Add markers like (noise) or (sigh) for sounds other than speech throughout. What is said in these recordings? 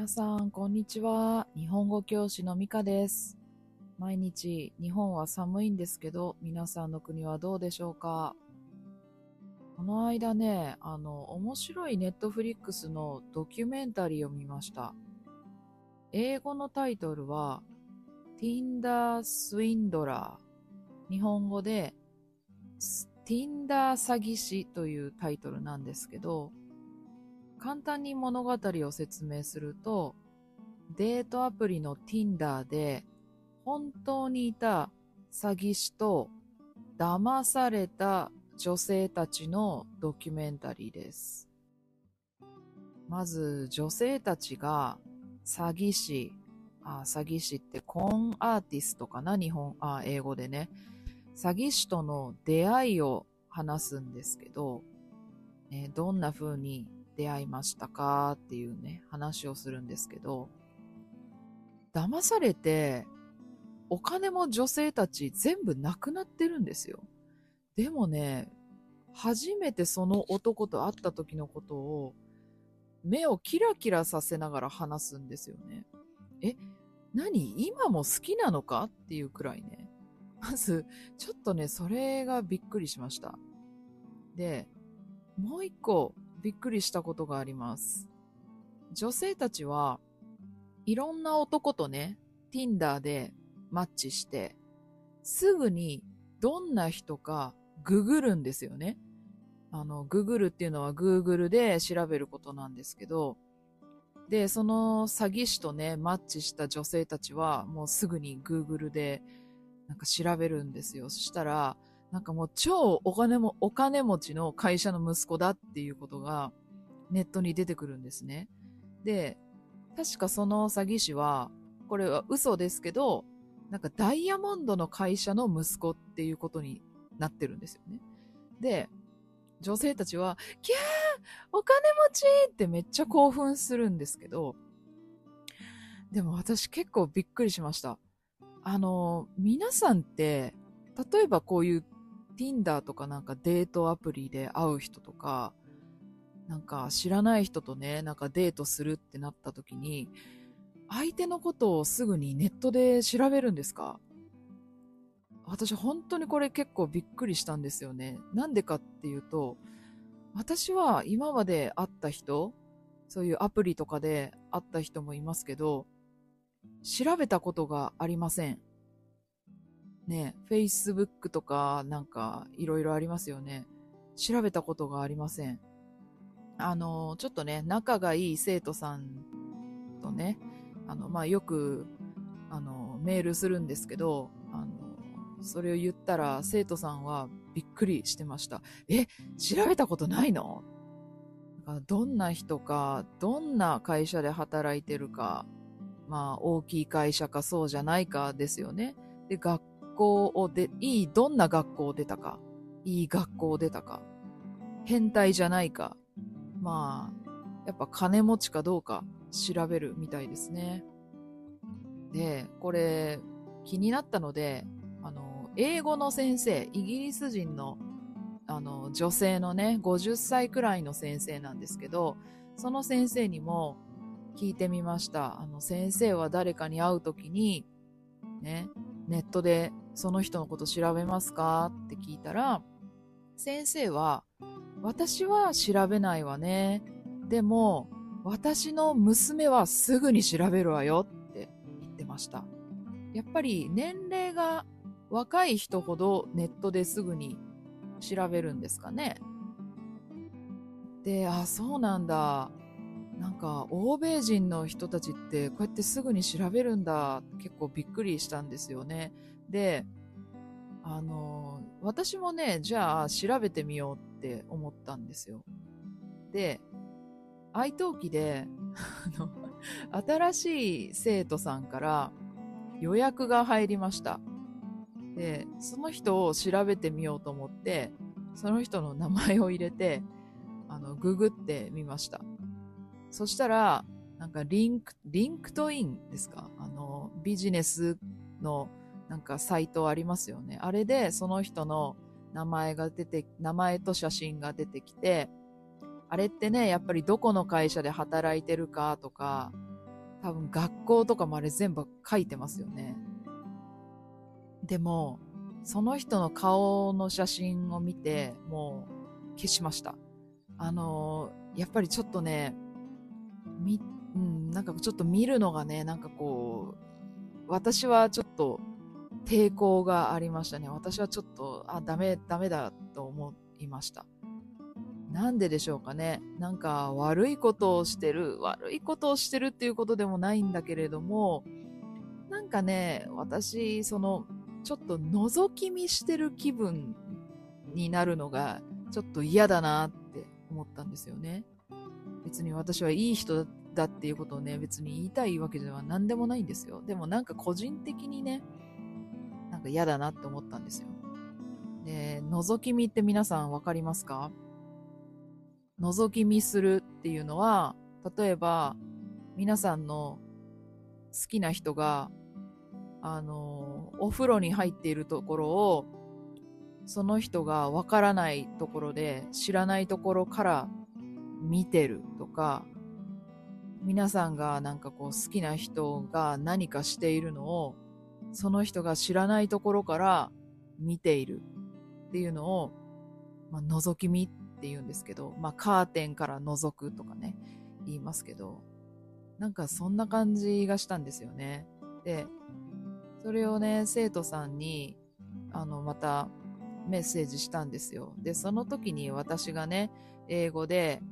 皆さん、こんにちは。日本語教師のミカです。毎日、日本は寒いんですけど、皆さんの国はどうでしょうか？この間ね、あの、面白いネットフリックスのドキュメンタリーを見ました。英語のタイトルは、Tinder Swindler。日本語で、Tinder 詐欺師というタイトルなんですけど、簡単に物語を説明すると、デートアプリの Tinder で、本当にいた詐欺師と騙された女性たちのドキュメンタリーです。まず、女性たちが詐欺師、あ詐欺師ってコーンアーティストかな？日本、あ英語でね。詐欺師との出会いを話すんですけど、えどんな風に出会いましたかっていうね、話をするんですけど、騙されて、お金も女性たち全部なくなってるんですよ。でもね、初めてその男と会った時のことを、目をキラキラさせながら話すんですよね。え、何今も好きなのかっていうくらいね。まず、ちょっとね、それがびっくりしました。で、もう一個びっくりしたことがあります。女性たちはいろんな男とね、Tinder でマッチして、すぐにどんな人かググるんですよね。あの、ググるっていうのは Google で調べることなんですけど、で、その詐欺師とね、マッチした女性たちはもうすぐに Google でなんか調べるんですよ。そしたら、なんかもう超お金も、お金持ちの会社の息子だっていうことがネットに出てくるんですね。で、確かその詐欺師は、これは嘘ですけど、なんかダイヤモンドの会社の息子っていうことになってるんですよね。で、女性たちは、キャーお金持ちってめっちゃ興奮するんですけど、でも私結構びっくりしました。あの、皆さんって、例えばこういう Tinder とかなんかデートアプリで会う人とか、なんか知らない人とね、なんかデートするってなった時に、相手のことをすぐにネットで調べるんですか？私本当にこれ結構びっくりしたんですよね。なんでかっていうと、私は今まで会った人、そういうアプリとかで会った人もいますけど、調べたことがありません。ね、Facebook とかなんかいろいろありますよね。調べたことがありません。あの、ちょっとね、仲がいい生徒さんとね、あの、まあ、よく、あの、メールするんですけど、あの、それを言ったら生徒さんはびっくりしてました。え、調べたことないの？どんな人か、どんな会社で働いてるか、まあ、大きい会社かそうじゃないかですよね。で、学校をで、いい、どんな学校を出たか、いい学校を出たか、変態じゃないか、まあ、やっぱ金持ちかどうか調べるみたいですね。で、これ気になったので、あの、英語の先生、イギリス人のあの、女性のね、50歳くらいの先生なんですけど、その先生にも聞いてみました。あの、先生は誰かに会うときに、ね、ネットでその人のこと調べますか？って聞いたら、先生は、私は調べないわね。でも、私の娘はすぐに調べるわよって言ってました。やっぱり年齢が若い人ほどネットですぐに調べるんですかね。で、あ、そうなんだ。なんか、欧米人の人たちってこうやってすぐに調べるんだ。結構びっくりしたんですよね。で、あの、私もね、じゃあ調べてみようって思ったんですよ。で、italki で、新しい生徒さんから予約が入りました。で、その人を調べてみようと思って、その人の名前を入れて、あの、ググってみました。そしたら、なんかリンク、 LinkedIn ですか？あの、ビジネスのなんかサイトありますよね。あれでその人の名前が出て、名前と写真が出てきて、あれってね、やっぱりどこの会社で働いてるかとか、多分学校とかもあれ全部書いてますよね。でも、その人の顔の写真を見て、もう消しました。あの、やっぱりちょっとね、み、うん、なんかちょっと見るのがね、なんかこう、私はちょっと抵抗がありましたね。私はちょっと、あ、ダメ、ダメだと思いました。なんででしょうかね。なんか悪いことをしてる、悪いことをしてるっていうことでもないんだけれども、なんかね、私、その、ちょっと覗き見してる気分になるのが、ちょっと嫌だなって思ったんですよね。別に私はいい人だっていうことをね、別に言いたいわけでは何でもないんですよ。でもなんか個人的にね、なんか嫌だなって思ったんですよ。で、覗き見って皆さんわかりますか？覗き見するっていうのは、例えば、皆さんの好きな人が、あの、お風呂に入っているところを、その人がわからないところで、知らないところから見てるとか、皆さんがなんかこう好きな人が何かしているのを、その人が知らないところから見ているっていうのを、まあ、覗き見って言うんですけど、まあ、カーテンから覗くとかね、言いますけど、なんかそんな感じがしたんですよね。で、それをね、生徒さんに、あの、またメッセージしたんですよ。で、その時に私がね、英語で、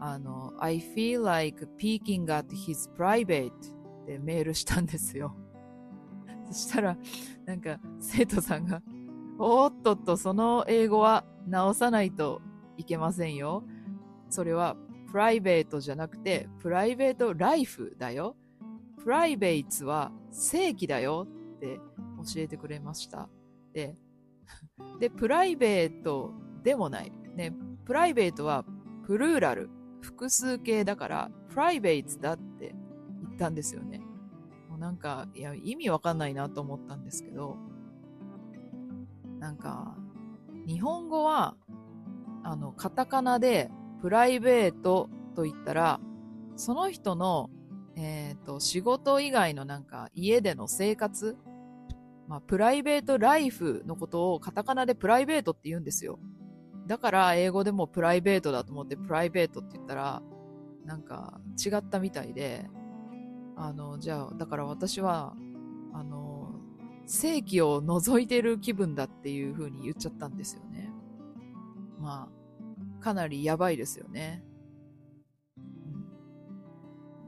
あの、I feel like peeking at his private ってメールしたんですよ。(laughs) そしたら、なんか、生徒さんが、おっとっと、その英語は直さないといけませんよ。それはプライベートじゃなくて、プライベートライフだよ。プライベートは正規だよって教えてくれました。で、で、プライベートでもない。ね、プライベートはプルーラル、複数形だから、プライベートだって言ったんですよね。もうなんか、いや、意味わかんないなと思ったんですけど、なんか、日本語はあの、カタカナでプライベートと言ったら、その人の、えっ、ー、と、仕事以外のなんか家での生活、まあ、プライベートライフのことをカタカナでプライベートって言うんですよ。だから英語でもプライベートだと思ってプライベートって言ったら、なんか違ったみたいで、あの、じゃあ、だから私は、あの、正規を覗いてる気分だっていう風に言っちゃったんですよね。まあ、かなりやばいですよね。う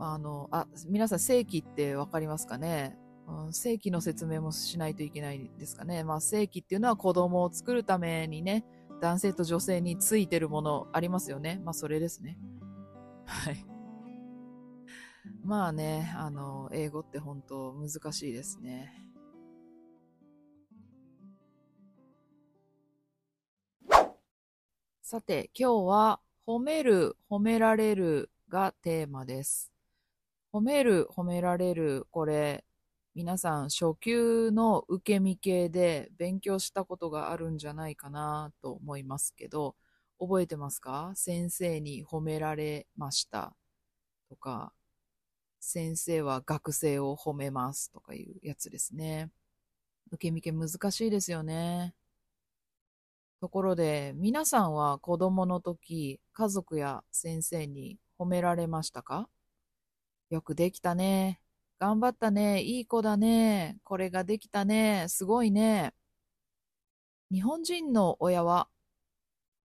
ん、あの、あ、皆さん正規ってわかりますかね、うん、正規の説明もしないといけないですかね？まあ正規っていうのは子供を作るためにね、男性と女性についてるものありますよね。まあそれですね。はい。まあね、あの、英語って本当難しいですね。さて、今日は褒める、褒められるがテーマです。褒める、褒められる、これ、皆さん初級の受け身系で勉強したことがあるんじゃないかなと思いますけど、覚えてますか？先生に褒められましたとか、先生は学生を褒めますとかいうやつですね。受け身系難しいですよね。ところで、皆さんは子供の時、家族や先生に褒められましたか？よくできたね。頑張ったね。いい子だね。これができたね。すごいね。日本人の親は、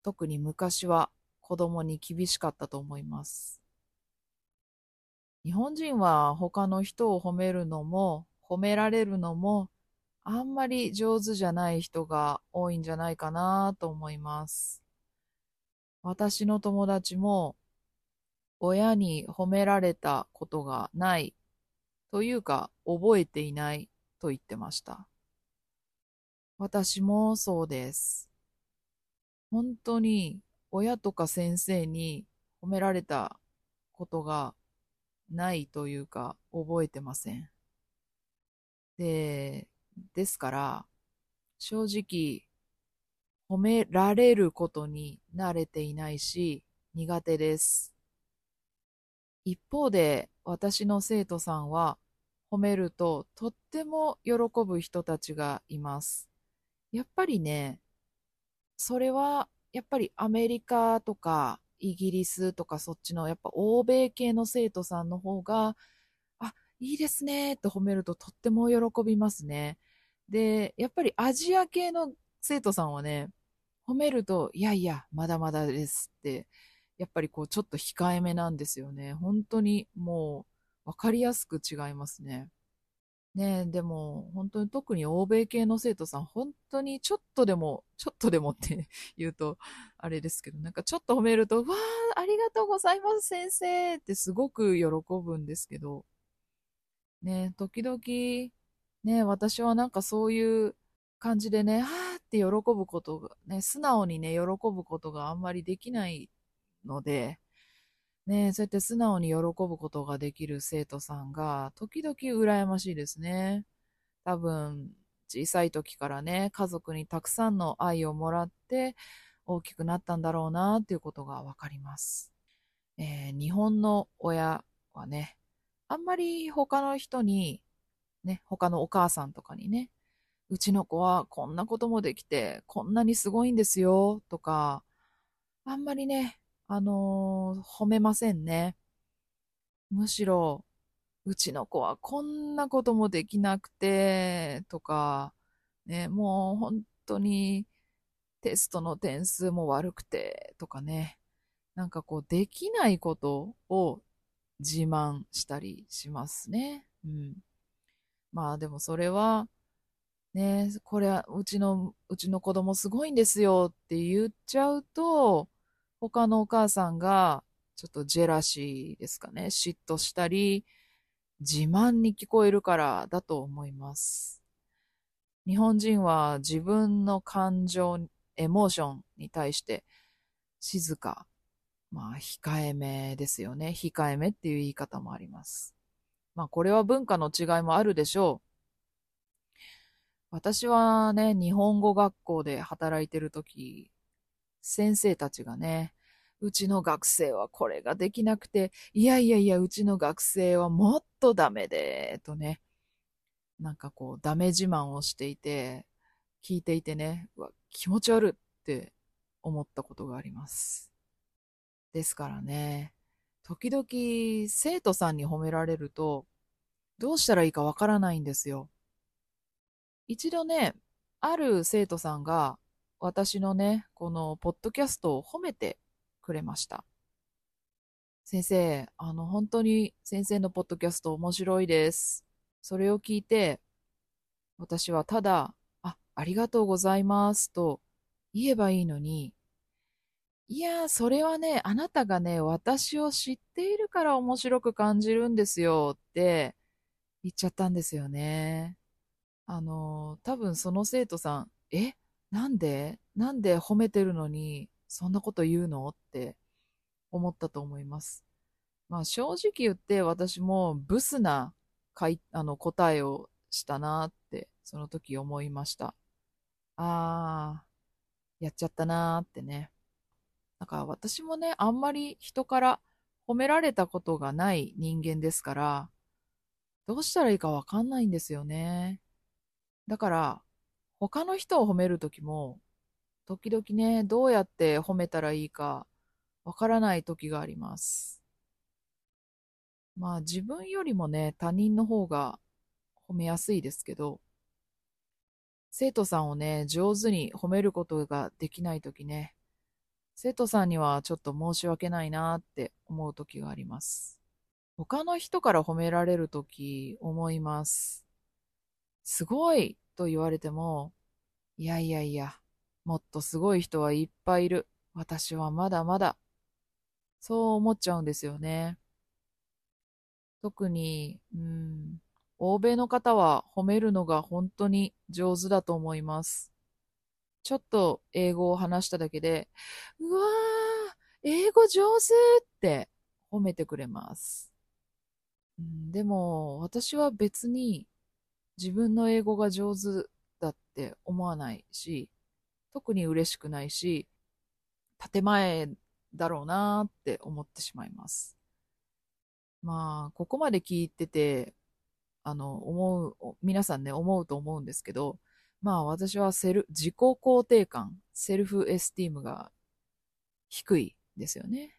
特に昔は子供に厳しかったと思います。日本人は他の人を褒めるのも、褒められるのもあんまり上手じゃない人が多いんじゃないかなと思います。私の友達も親に褒められたことがないというか覚えていないと言ってました。私もそうです。本当に親とか先生に褒められたことがないというか覚えてません。で、ですから、正直、褒められることに慣れていないし、苦手です。一方で私の生徒さんは褒めるととっても喜ぶ人たちがいます。やっぱりね、それはやっぱりアメリカとかイギリスとかそっちのやっぱ欧米系の生徒さんの方が、あ、いいですねって褒めるととっても喜びますね。で、やっぱりアジア系の生徒さんはね、褒めると、いやいや、まだまだですって、やっぱりこうちょっと控えめなんですよね。本当にもう分かりやすく違いますね。ねえ、でも、本当に特に欧米系の生徒さん、本当にちょっとでも、ちょっとでもって (laughs) 言うと、あれですけど、なんかちょっと褒めると、わあ、ありがとうございます、先生ってすごく喜ぶんですけど、ねえ、時々、ね、私はなんかそういう感じでね、はーって喜ぶことが、ね、素直にね、喜ぶことがあんまりできないので、ね、そうやって素直に喜ぶことができる生徒さんが、時々羨ましいですね。多分、小さい時からね、家族にたくさんの愛をもらって、大きくなったんだろうな、っていうことがわかります。えー、日本の親はね、あんまり他の人に、ね、他のお母さんとかにね、うちの子はこんなこともできて、こんなにすごいんですよ、とか、あんまりね、あのー、褒めませんね。むしろ、うちの子はこんなこともできなくて、とか、ね、もう本当にテストの点数も悪くて、とかね、なんかこう、できないことを自慢したりしますね。うん。まあでもそれは、ね、これはうちの、うちの子供すごいんですよって言っちゃうと、他のお母さんがちょっとジェラシーですかね、嫉妬したり、自慢に聞こえるからだと思います。日本人は自分の感情、エモーションに対して静か、まあ控えめですよね。控えめっていう言い方もあります。まあこれは文化の違いもあるでしょう。私はね、日本語学校で働いてるとき、先生たちがね、うちの学生はこれができなくて、いやいやいや、うちの学生はもっとダメで、とね、なんかこう、ダメ自慢をしていて、聞いていてね、うわ、気持ち悪って思ったことがあります。ですからね、時々生徒さんに褒められると、どうしたらいいかわからないんですよ。一度ね、ある生徒さんが、私のね、このポッドキャストを褒めてくれました。先生、あの、本当に先生のポッドキャスト面白いです。それを聞いて、私はただ、あ、ありがとうございますと言えばいいのに、いや、それはね、あなたがね、私を知っているから面白く感じるんですよって言っちゃったんですよね。あの、多分その生徒さん、えなんで？なんで褒めてるのに、そんなこと言うの？って思ったと思います。まあ正直言って私もブスなかいあの答えをしたなってその時思いました。ああ、やっちゃったなーってね。なんか私もね、あんまり人から褒められたことがない人間ですから、どうしたらいいかわかんないんですよね。だから、他の人を褒めるときも、時々ね、どうやって褒めたらいいかわからない時があります。まあ自分よりもね、他人の方が褒めやすいですけど、生徒さんをね、上手に褒めることができない時ね、生徒さんにはちょっと申し訳ないなって思う時があります。他の人から褒められる時思います。すごいと言われても、いやいやいや、もっとすごい人はいっぱいいる。私はまだまだ。そう思っちゃうんですよね。特に、うん、欧米の方は褒めるのが本当に上手だと思います。ちょっと英語を話しただけで、うわー、英語上手って褒めてくれます。うん、でも、私は別に自分の英語が上手だって思わないし、特に嬉しくないし、建前だろうなって思ってしまいます。まあ、ここまで聞いてて、あの、思う、皆さんね、思うと思うんですけど、まあ私はセル、自己肯定感、セルフエスティームが低いですよね。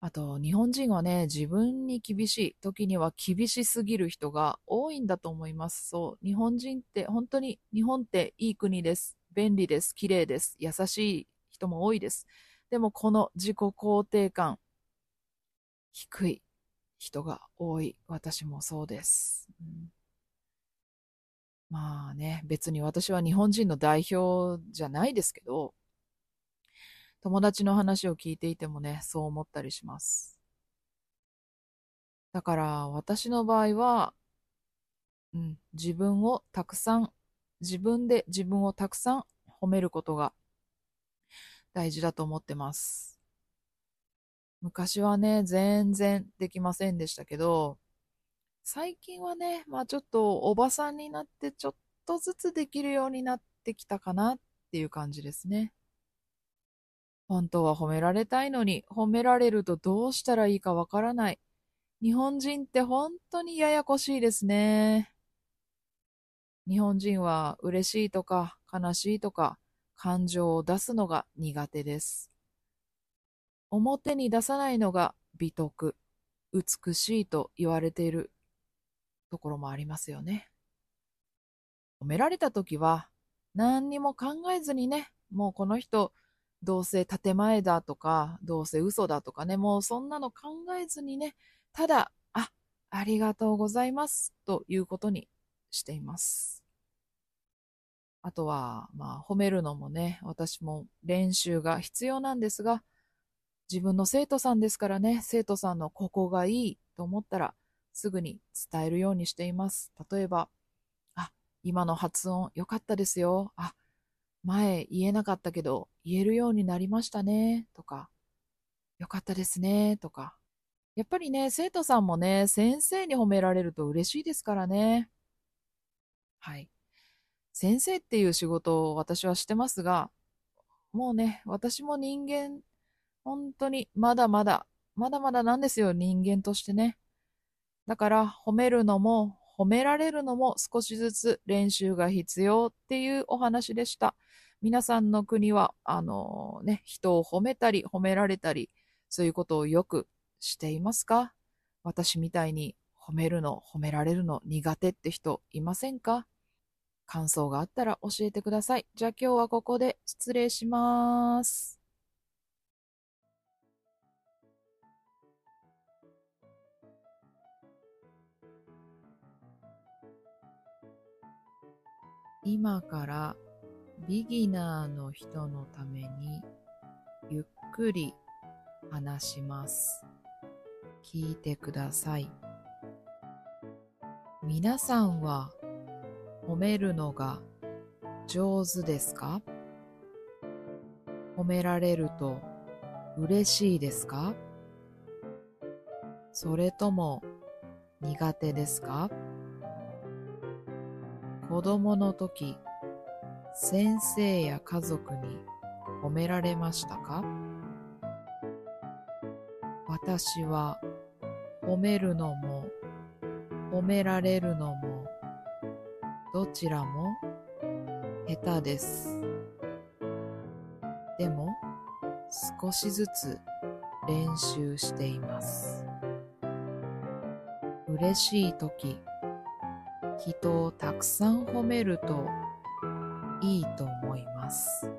あと、日本人はね、自分に厳しい、時には厳しすぎる人が多いんだと思います。そう。日本人って本当に、日本っていい国です。便利です。綺麗です。優しい人も多いです。でもこの自己肯定感、低い人が多い。私もそうです。うん、まあね、別に私は日本人の代表じゃないですけど、友達の話を聞いていてもね、そう思ったりします。だから私の場合は、うん、自分をたくさん、自分で自分をたくさん褒めることが大事だと思ってます。昔はね、全然できませんでしたけど、最近はね、まあちょっとおばさんになってちょっとずつできるようになってきたかなっていう感じですね。本当は褒められたいのに、褒められるとどうしたらいいかわからない。日本人って本当にややこしいですね。日本人は嬉しいとか悲しいとか感情を出すのが苦手です。表に出さないのが美徳、美しいと言われているところもありますよね。褒められた時は何にも考えずにね、もうこの人どうせ建前だとか、どうせ嘘だとかね、もうそんなの考えずにね、ただ、あ、ありがとうございますということにしています。あとは、まあ、褒めるのもね、私も練習が必要なんですが、自分の生徒さんですからね、生徒さんのここがいいと思ったら、すぐに伝えるようにしています。例えば、あ、今の発音良かったですよ。あ、前言えなかったけど言えるようになりましたね。とか、良かったですね。とか。やっぱりね、生徒さんもね、先生に褒められると嬉しいですからね。はい。先生っていう仕事を私はしてますが、もうね、私も人間、本当にまだまだ、まだまだなんですよ、人間としてね。だから褒めるのも褒められるのも少しずつ練習が必要っていうお話でした。皆さんの国は、あのね、人を褒めたり褒められたり、そういうことをよくしていますか？私みたいに褒めるの、褒められるの苦手って人いませんか？感想があったら教えてください。じゃあ今日はここで失礼します。今からビギナーの人のためにゆっくり話します。聞いてください。皆さんは褒めるのが上手ですか？褒められると嬉しいですか？それとも苦手ですか？子供の時、先生や家族に褒められましたか？私は褒めるのも褒められるのもどちらも下手です。でも少しずつ練習しています。嬉しい時人をたくさん褒めるといいと思います。